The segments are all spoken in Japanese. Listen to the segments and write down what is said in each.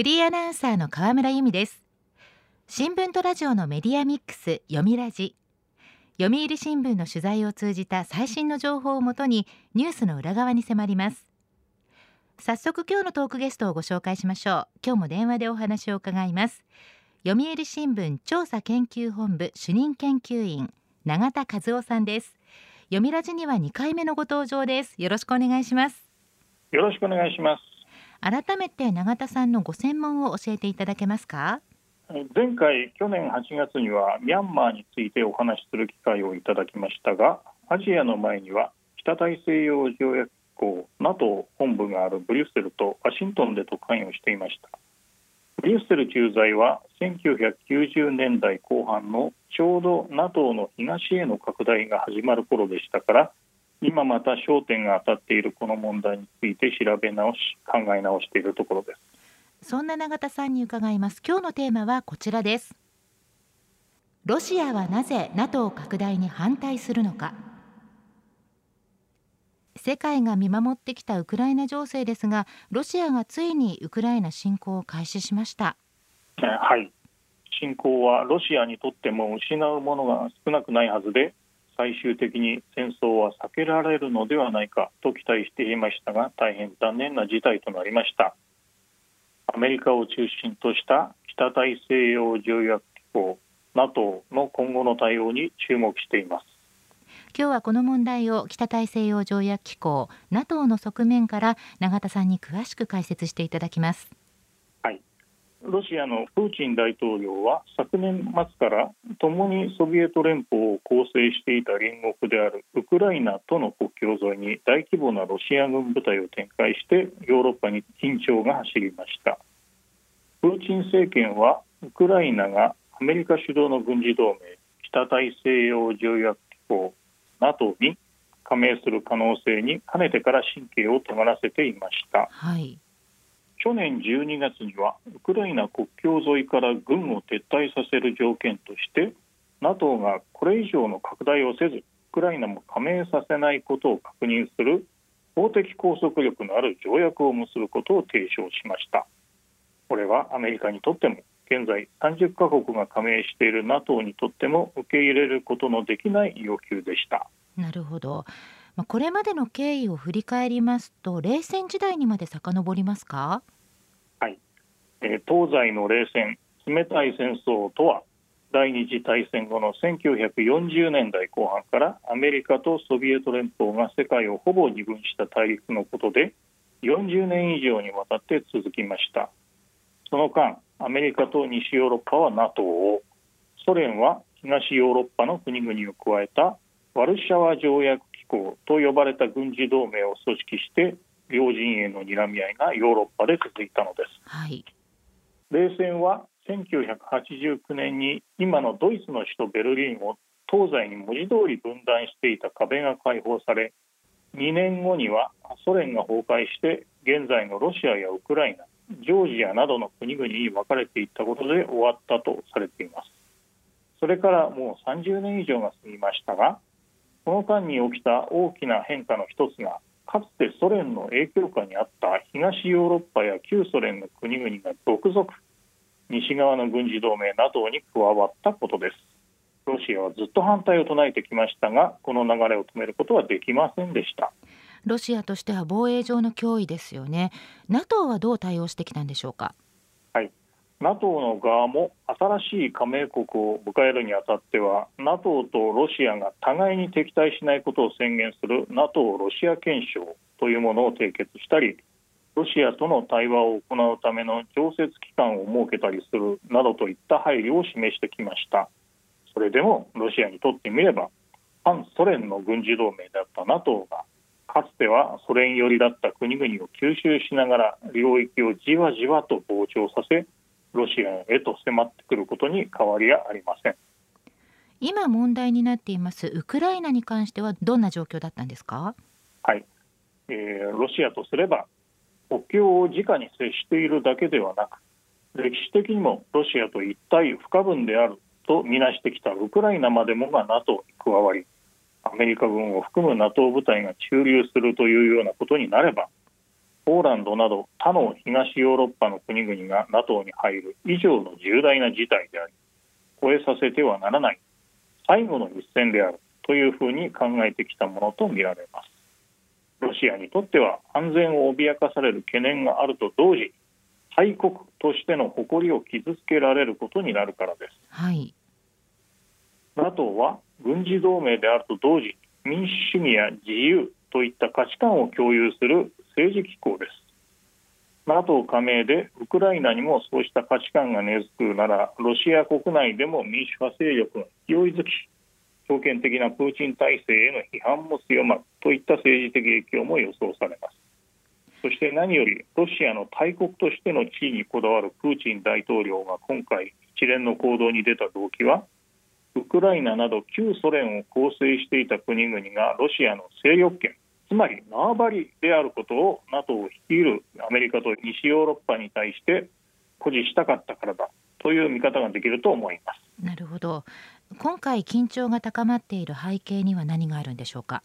フリーアナウンサーの河村由美です。新聞とラジオのメディアミックス読みラジ。読売新聞の取材を通じた最新の情報をもとにニュースの裏側に迫ります。早速今日のトークゲストをご紹介しましょう。今日も電話でお話を伺います。読売新聞調査研究本部主任研究員永田和夫さんです。読みラジには2回目のご登場です。よろしくお願いします。よろしくお願いします。改めて永田さんのご専門を教えていただけますか？前回去年8月にはミャンマーについてお話しする機会をいただきましたがアジアの前には北大西洋条約機構 NATO 本部があるブリュッセルとワシントンでと関与していました。ブリュッセル駐在は1990年代後半のちょうど NATO の東への拡大が始まる頃でしたから今また焦点が当たっているこの問題について調べ直し考え直しているところです。そんな永田さんに伺います。今日のテーマはこちらです。ロシアはなぜ NATO 拡大に反対するのか。世界が見守ってきたウクライナ情勢ですがロシアがついにウクライナ侵攻を開始しました。はい。侵攻はロシアにとっても失うものが少なくないはずで最終的に戦争は避けられるのではないかと期待していましたが大変残念な事態となりました。アメリカを中心とした北大西洋条約機構 NATO の今後の対応に注目しています。今日はこの問題を北大西洋条約機構 NATO の側面から永田さんに詳しく解説していただきますロシアのプーチン大統領は昨年末から共にソビエト連邦を構成していた隣国であるウクライナとの国境沿いに大規模なロシア軍部隊を展開してヨーロッパに緊張が走りました。プーチン政権はウクライナがアメリカ主導の軍事同盟北大西洋条約機構 NATO に加盟する可能性にかねてから神経を尖らせていました、はい。去年12月にはウクライナ国境沿いから軍を撤退させる条件として NATO がこれ以上の拡大をせずウクライナも加盟させないことを確認する法的拘束力のある条約を結ぶことを提唱しました。これはアメリカにとっても現在30カ国が加盟している NATO にとっても受け入れることのできない要求でした。なるほど。まあこれまでの経緯を振り返りますと冷戦時代にまで遡りますか？はい、えー、東西の冷戦冷たい戦争とは第二次大戦後の1940年代後半からアメリカとソビエト連邦が世界をほぼ二分した大陸のことで40年以上にわたって続きました。その間アメリカと西ヨーロッパは NATO をソ連は東ヨーロッパの国々を加えたワルシャワ条約構と呼ばれた軍事同盟を組織して両陣営の睨み合いがヨーロッパで続いたのです、はい、冷戦は1989年に今のドイツの首都ベルリンを東西に文字通り分断していた壁が解放され2年後にはソ連が崩壊して現在のロシアやウクライナジョージアなどの国々に分かれていったことで終わったとされています。それからもう30年以上が過ぎましたがこの間に起きた大きな変化の一つがかつてソ連の影響下にあった東ヨーロッパや旧ソ連の国々が続々西側の軍事同盟 NATO に加わったことです。ロシアはずっと反対を唱えてきましたがこの流れを止めることはできませんでした。ロシアとしては防衛上の脅威ですよね。NATO はどう対応してきたんでしょうか？NATO の側も新しい加盟国を迎えるにあたっては NATO とロシアが互いに敵対しないことを宣言する NATO ロシア憲章というものを締結したりロシアとの対話を行うための常設機関を設けたりするなどといった配慮を示してきました。それでもロシアにとってみれば反ソ連の軍事同盟だった NATO がかつてはソ連寄りだった国々を吸収しながら領域をじわじわと膨張させロシアへと迫ってくることに変わりはありません。今問題になっていますウクライナに関してはどんな状況だったんですか？はい、えー、ロシアとすれば国境を直に接しているだけではなく歴史的にもロシアと一体不可分であるとみなしてきたウクライナまでもが NATO に加わりアメリカ軍を含む NATO 部隊が駐留するというようなことになればポーランドなど他の東ヨーロッパの国々が NATO に入る以上の重大な事態であり超えさせてはならない最後の一戦であるというふうに考えてきたものとみられます。ロシアにとっては安全を脅かされる懸念があると同時大国としての誇りを傷つけられることになるからです、はい、NATO は軍事同盟であると同時民主主義や自由といった価値観を共有する政治機構です。NATO 加盟でウクライナにもそうした価値観が根付くならロシア国内でも民主派勢力が勢いづき強権的なプーチン体制への批判も強まるといった政治的影響も予想されます。そして何よりロシアの大国としての地位にこだわるプーチン大統領が今回一連の行動に出た動機はウクライナなど旧ソ連を構成していた国々がロシアの勢力圏つまり縄張りであることを NATO を率いるアメリカと西ヨーロッパに対して誇示したかったからだという見方ができると思います。なるほど。今回緊張が高まっている背景には何があるんでしょうか？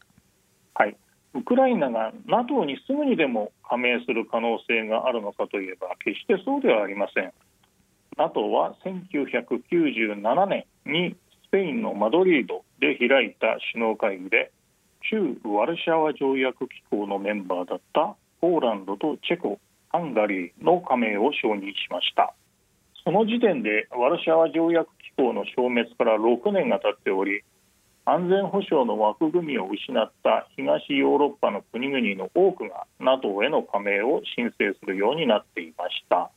はい。ウクライナが NATO にすぐにでも加盟する可能性があるのかといえば決してそうではありません。NATO は1997年にスペインのマドリードで開いた首脳会議で旧ワルシャワ条約機構のメンバーだったポーランドとチェコハンガリーの加盟を承認しました。その時点でワルシャワ条約機構の消滅から6年が経っており安全保障の枠組みを失った東ヨーロッパの国々の多くが NATO への加盟を申請するようになっていました。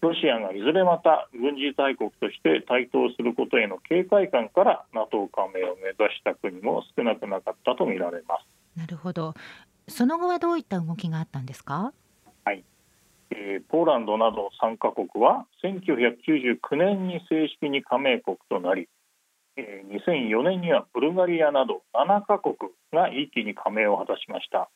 ロシアがいずれまた軍事大国として台頭することへの警戒感から NATO 加盟を目指した国も少なくなかったとみられます。なるほど。その後はどういった動きがあったんですか？はい、えー、ポーランドなど3カ国は1999年に正式に加盟国となり2004年にはブルガリアなど7カ国が一気に加盟を果たしました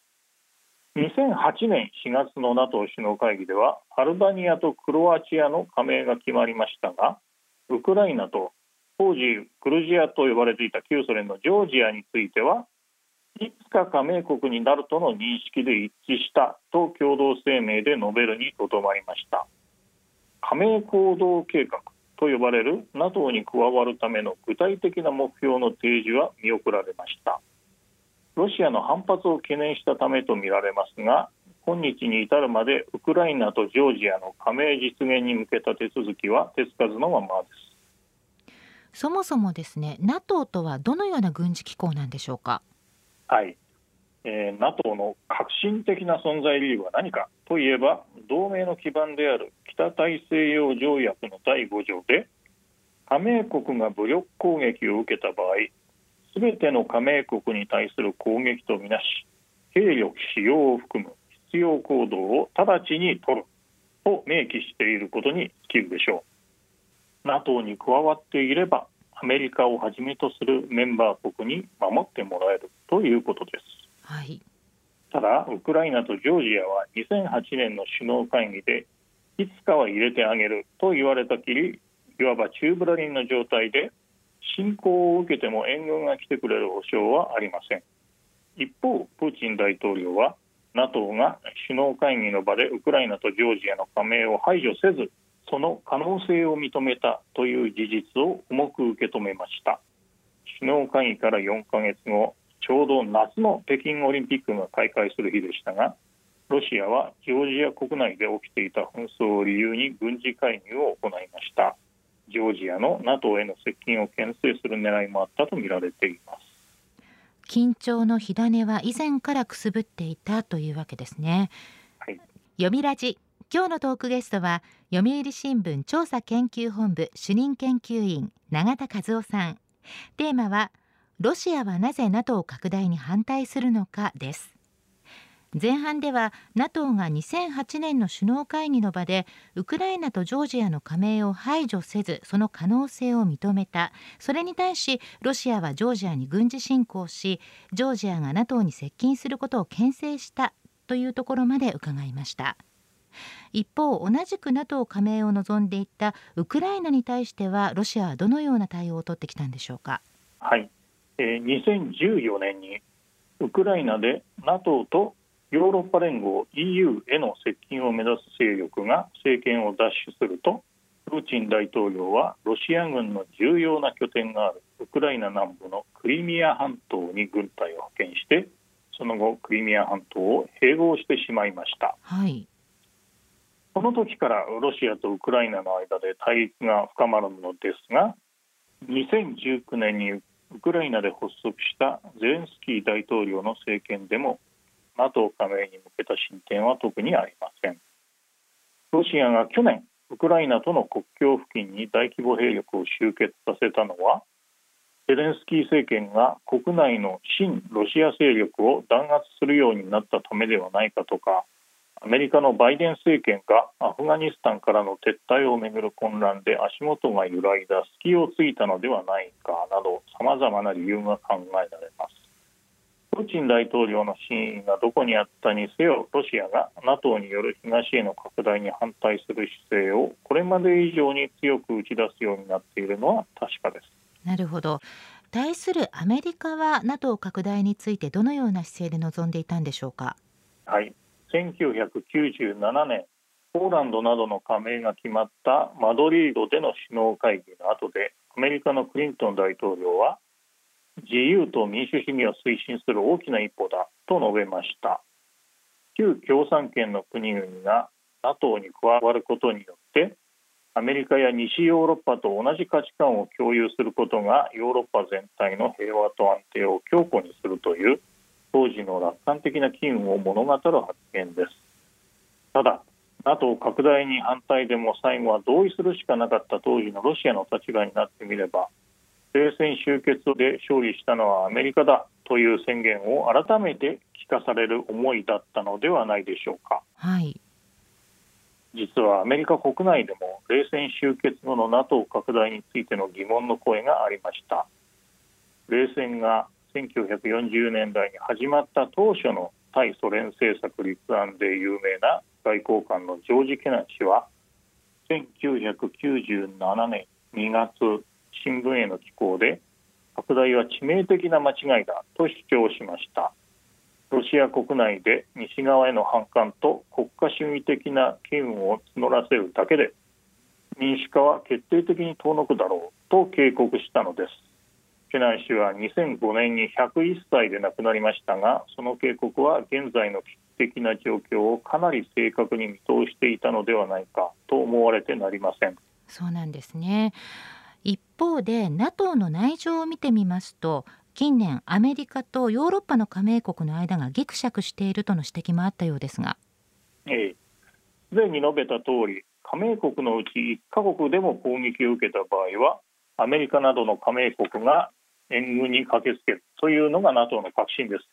2008年4月の NATO 首脳会議ではアルバニアとクロアチアの加盟が決まりましたがウクライナと当時クルジアと呼ばれていた旧ソ連のジョージアについてはいつか加盟国になるとの認識で一致したと共同声明で述べるにとどまりました。加盟行動計画と呼ばれる NATO に加わるための具体的な目標の提示は見送られました。ロシアの反発を懸念したためとみられますが今日に至るまでウクライナとジョージアの加盟実現に向けた手続きは手つかずのままです。そもそもですね NATO とはどのような軍事機構なんでしょうか？はい、えー、NATO の革新的な存在理由は何かといえば同盟の基盤である北大西洋条約の第5条で加盟国が武力攻撃を受けた場合すべての加盟国に対する攻撃とみなし兵力使用を含む必要行動を直ちに取る。と明記していることに尽きるでしょう。NATO に加わっていればアメリカをはじめとするメンバー国に守ってもらえるということです、はい、ただウクライナとジョージアは2008年の首脳会議でいつかは入れてあげると言われたきりいわば宙ぶらりんの状態で侵攻を受けても援軍が来てくれる保証はありません。一方プーチン大統領は NATO が首脳会議の場でウクライナとジョージアの加盟を排除せずその可能性を認めたという事実を重く受け止めました。首脳会議から4ヶ月後ちょうど夏の北京オリンピックが開会する日でしたがロシアはジョージア国内で起きていた紛争を理由に軍事介入を行いました。ジョージアの NATO への接近を牽制する狙いもあったとみられています。緊張の火種は以前からくすぶっていたというわけですね、はい、読みラジ。今日のトークゲストは読売新聞調査研究本部主任研究員永田和夫さん。テーマはロシアはなぜ NATO 拡大に反対するのかです前半では NATO が2008年の首脳会議の場でウクライナとジョージアの加盟を排除せずその可能性を認めた。それに対しロシアはジョージアに軍事侵攻しジョージアが NATO に接近することを牽制したというところまで伺いました。一方同じく NATO 加盟を望んでいたウクライナに対してはロシアはどのような対応を取ってきたんでしょうか？はい、えー、2014年にウクライナで NATO とヨーロッパ連合 EU への接近を目指す勢力が政権を奪取するとプーチン大統領はロシア軍の重要な拠点があるウクライナ南部のクリミア半島に軍隊を派遣してその後クリミア半島を併合してしまいました、はい、この時からロシアとウクライナの間で対立が深まるのですが2019年にウクライナで発足したゼレンスキー大統領の政権でも NATO 加盟に向けた進展は特にありませんロシアが去年ウクライナとの国境付近に大規模兵力を集結させたのはゼレンスキー政権が国内の親ロシア勢力を弾圧するようになったためではないかとかアメリカのバイデン政権がアフガニスタンからの撤退をめぐる混乱で足元が揺らいだ隙をついたのではないかなどさまざまな理由が考えられます。プーチン大統領の真意がどこにあったにせよロシアが NATO による東への拡大に反対する姿勢をこれまで以上に強く打ち出すようになっているのは確かです。なるほど。対するアメリカは NATO 拡大についてどのような姿勢で臨んでいたんでしょうか？はい。1997年ポーランドなどの加盟が決まったマドリードでの首脳会議の後でアメリカのクリントン大統領は自由と民主主義を推進する大きな一歩だと述べました。旧共産圏の国々が NATO に加わることによってアメリカや西ヨーロッパと同じ価値観を共有することがヨーロッパ全体の平和と安定を強固にするという当時の楽観的な機運を物語る発言です。ただ NATO 拡大に反対でも最後は同意するしかなかった当時のロシアの立場になってみれば冷戦終結で勝利したのはアメリカだという宣言を改めて聞かされる思いだったのではないでしょうか。はい、実はアメリカ国内でも冷戦終結後の NATO 拡大についての疑問の声がありました。冷戦が1940年代に始まった当初の対ソ連政策立案で有名な外交官のジョージ・ケナン氏は1997年2月新聞への寄稿で拡大は致命的な間違いだと主張しました。ロシア国内で西側への反感と国家主義的な機運を募らせるだけで民主化は決定的に遠のくだろうと警告したのです。ケナン氏は2005年に101歳で亡くなりましたがその警告は現在の危機的な状況をかなり正確に見通していたのではないかと思われてなりません。そうなんですね。一方で NATO の内情を見てみますと近年アメリカとヨーロッパの加盟国の間がぎくしゃくしているとの指摘もあったようですが。ええ、すでに述べた通り加盟国のうち1カ国でも攻撃を受けた場合はアメリカなどの加盟国が援軍に駆けつけるというのが NATO の核心です。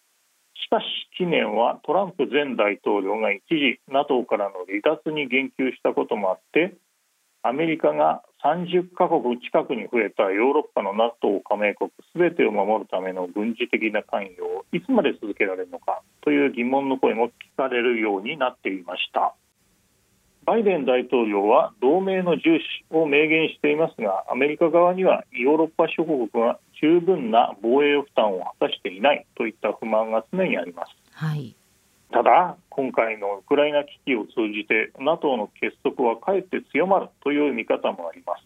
しかし近年はトランプ前大統領が一時 NATO からの離脱に言及したこともあってアメリカが30カ国近くに増えたヨーロッパの NATO 加盟国すべてを守るための軍事的な関与をいつまで続けられるのかという疑問の声も聞かれるようになっていました。バイデン大統領は同盟の重視を明言していますがアメリカ側にはヨーロッパ諸国が十分な防衛負担を果たしていないといった不満が常にあります、はい、ただ今回のウクライナ危機を通じて NATO の結束はかえって強まるという見方もあります。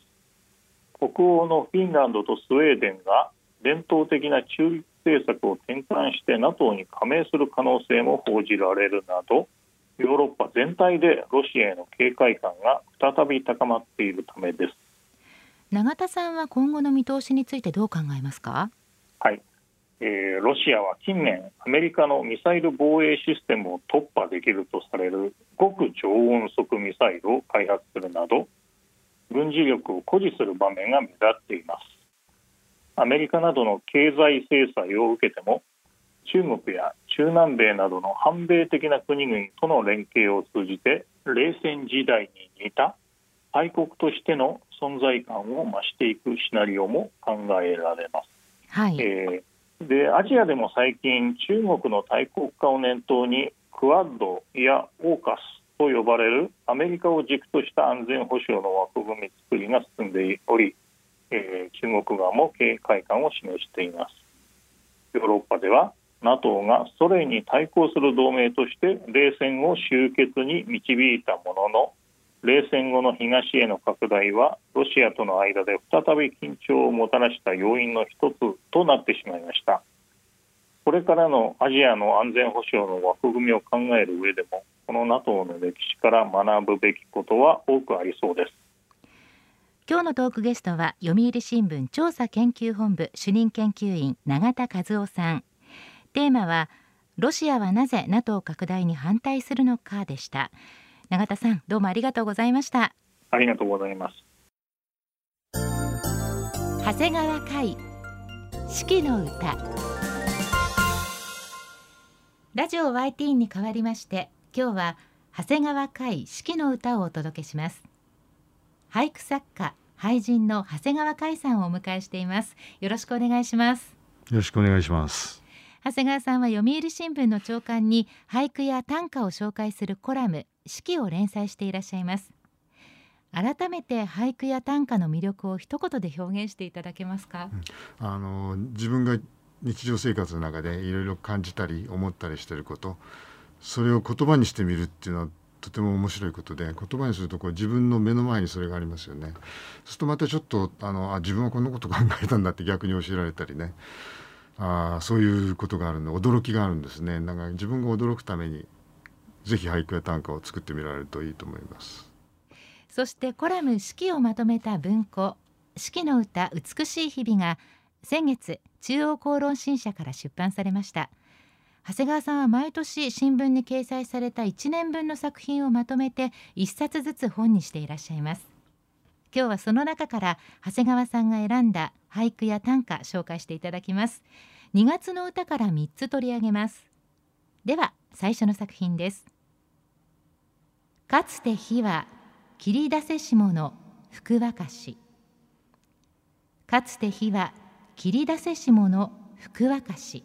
北欧のフィンランドとスウェーデンが伝統的な中立政策を転換して NATO に加盟する可能性も報じられるなどヨーロッパ全体でロシアへの警戒感が再び高まっているためです。永田さんは今後の見通しについてどう考えますか？はいえー、ロシアは近年アメリカのミサイル防衛システムを突破できるとされる極超音速ミサイルを開発するなど軍事力を誇示する場面が目立っていますアメリカなどの経済制裁を受けても中国や中南米などの反米的な国々との連携を通じて冷戦時代に似た大国としての存在感を増していくシナリオも考えられます。はい、えーでアジアでも最近中国の大国化を念頭にクアッドやオーカスと呼ばれるアメリカを軸とした安全保障の枠組み作りが進んでおり、えー、中国側も警戒感を示しています。ヨーロッパでは NATO がソ連に対抗する同盟として冷戦を終結に導いたものの冷戦後の東への拡大はロシアとの間で再び緊張をもたらした要因の一つとなってしまいました。これからのアジアの安全保障の枠組みを考える上でもこの NATO の歴史から学ぶべきことは多くありそうです。今日のトークゲストは読売新聞調査研究本部主任研究員永田和夫さん。テーマはロシアはなぜ NATO 拡大に反対するのかでした。永田さんどうもありがとうございました。ありがとうございます。長谷川海四季の歌。ラジオ YT に代わりまして今日は長谷川海四季の歌をお届けします。俳句作家俳人の長谷川海さんをお迎えしています。よろしくお願いします。よろしくお願いします。長谷川さんは読売新聞の朝刊に俳句や短歌を紹介するコラム四季を連載していらっしゃいます。改めて俳句や短歌の魅力を一言で表現していただけますか、うん、あの自分が日常生活の中でいろいろ感じたり思ったりしていることそれを言葉にしてみるっていうのはとても面白いことで言葉にするとこう自分の目の前にそれがありますよね。そうするとまたちょっとあのあ自分はこんなこと考えたんだって 逆に教えられたりね。あそういうことがあるの。驚きがあるんですね。なんか自分が驚くためにぜひ俳句や短歌を作ってみられるといいと思います。そしてコラム四季をまとめた文庫四季の歌美しい日々が先月中央公論新社から出版されました。長谷川さんは毎年新聞に掲載された1年分の作品をまとめて1冊ずつ本にしていらっしゃいます。今日はその中から長谷川さんが選んだ俳句や短歌紹介していただきます。2月の歌から3つ取り上げます。では最初の作品です。かつて火は切り出せし者福沸かしかつて火は切り出せし者福沸かし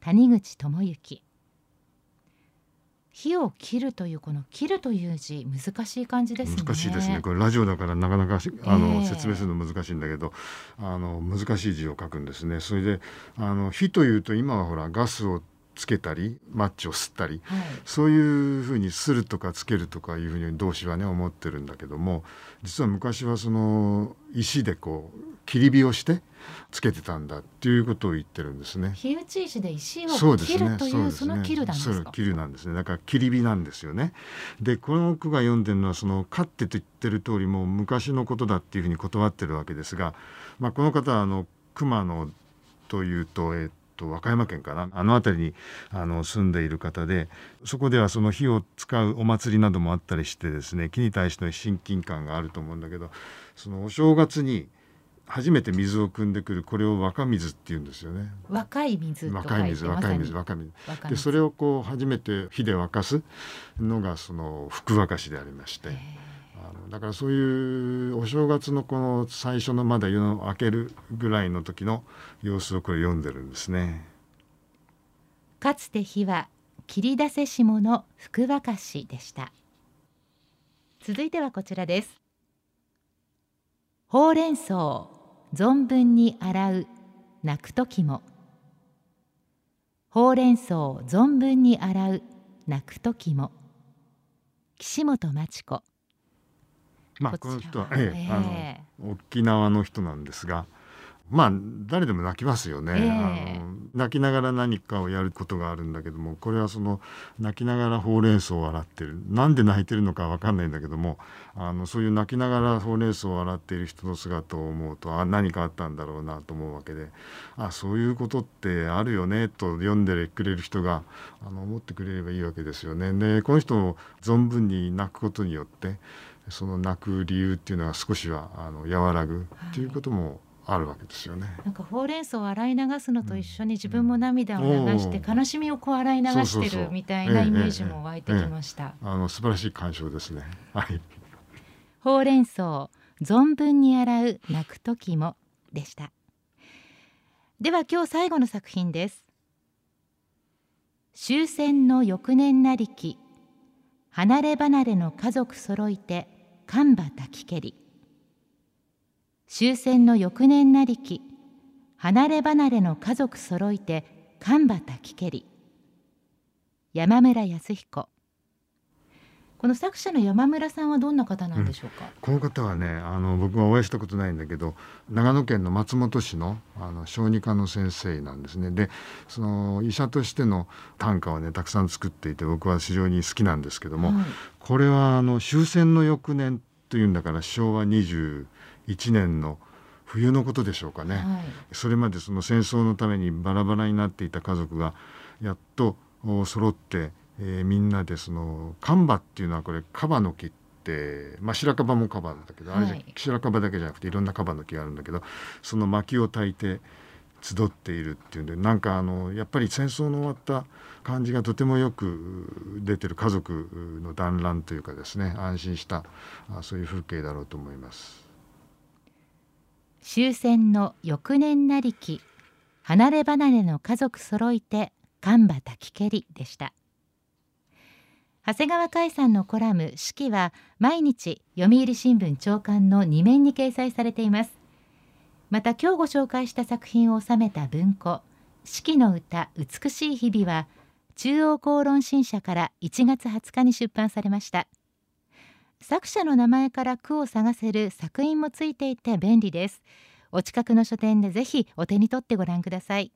谷口智之火を切るというこの切るという字難しい感じですね。難しいですね。これラジオだからなかなかあの、えー、説明するの難しいんだけど、あの難しい字を書くんですね。それであの火というと今はほらガスをつけたりマッチを吸ったり、はい、そういうふうにするとかつけるとかいうふうに同志はね思ってるんだけども実は昔はその石でこう切り火をしてつけてたんだっていうことを言ってるんですね。火打ち石で石を切るという、ね、その切るなんですか？切るなんですね。だから切り火なんですよね。でこの句が読んでるのはその勝ってと言ってる通りもう昔のことだっていうふうに断ってるわけですが、まあこの方はあの熊野というとえっと和歌山県かなあの辺りにあの住んでいる方でそこではその火を使うお祭りなどもあったりしてですね木に対しての親近感があると思うんだけどそのお正月に初めて水を汲んでくるこれを若水って言うんですよね。若い水若い水若い水若い水でそれをこう初めて火で沸かすのがその福沸かしでありまして。だからそういうお正月のこの最初のまだ夜の明けるぐらいの時の様子をこれ読んでるんですね。かつて火は切り出せし者福沸かしでした。続いてはこちらです。ほうれん草存分に洗う泣く時もほうれん草存分に洗う泣く時も岸本真知子まあこの人は、ええ、あの沖縄の人なんですがまあ誰でも泣きますよね、えー、あの泣きながら何かをやることがあるんだけどもこれはその泣きながらほうれん草を洗ってる。なんで泣いてるのか分かんないんだけどもあのそういう泣きながらほうれん草を洗っている人の姿を思うとあ何かあったんだろうなと思うわけであそういうことってあるよねと読んでくれる人があの思ってくれればいいわけですよね。でこの人を存分に泣くことによってその泣く理由っていうのは少しはあの和らぐっていうことも、はいあるわけですよね。なんかほうれん草を洗い流すのと一緒に自分も涙を流して悲しみをこう洗い流してるみたいなイメージも湧いてきました。あの素晴らしい鑑賞ですね。はい。ほうれん草存分に洗う泣く時もでした。では今日最後の作品です。終戦の翌年なりき離れ離れの家族揃いて神馬焚き蹴り。終戦の翌年なりき離れ離れの家族揃いて神畑木けり。山村康彦この作者の山村さんはどんな方なんでしょうか、うん、この方はねあの僕はお会いしたことないんだけど長野県の松本市のあの小児科の先生なんですね。でその医者としての短歌をねたくさん作っていて僕は非常に好きなんですけども、はい、これはあの終戦の翌年というんだから昭和21年の冬のことでしょうかね、はい、それまでその戦争のためにバラバラになっていた家族がやっと揃ってえー、みんなでそのカンバっていうのはこれカバの木って、まあ、白樺もカバだけど、はい、白樺だけじゃなくていろんなカバの木があるんだけどその薪を焚いて集っているっていうんでなんかあのやっぱり戦争の終わった感じがとてもよく出てる家族の団らんというかですね安心したあそういう風景だろうと思います。終戦の翌年なりき離れ離れの家族揃いて神場滝蹴りでした。長谷川海さんのコラム「四季」は毎日読売新聞長官の2面に掲載されています。また今日ご紹介した作品を収めた文庫「四季の歌美しい日々」は中央公論新社から1月20日に出版されました。作者の名前から句を探せる作品もついていて便利です。お近くの書店でぜひお手に取ってご覧ください。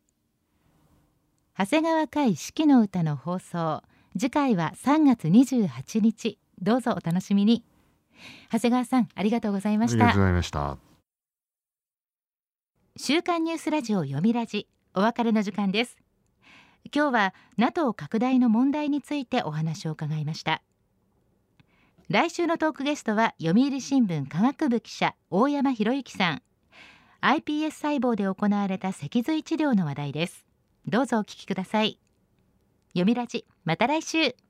長谷川海四季の歌の放送。次回は3月28日。どうぞお楽しみに。長谷川さんありがとうございました。ありがとうございました。週刊ニュースラジオ読みラジお別れの時間です。今日は NATO 拡大の問題についてお話を伺いました。来週のトークゲストは読売新聞科学部記者大山博之さん。iPS 細胞で行われた脊髄治療の話題です。どうぞお聞きください読みラジまた来週。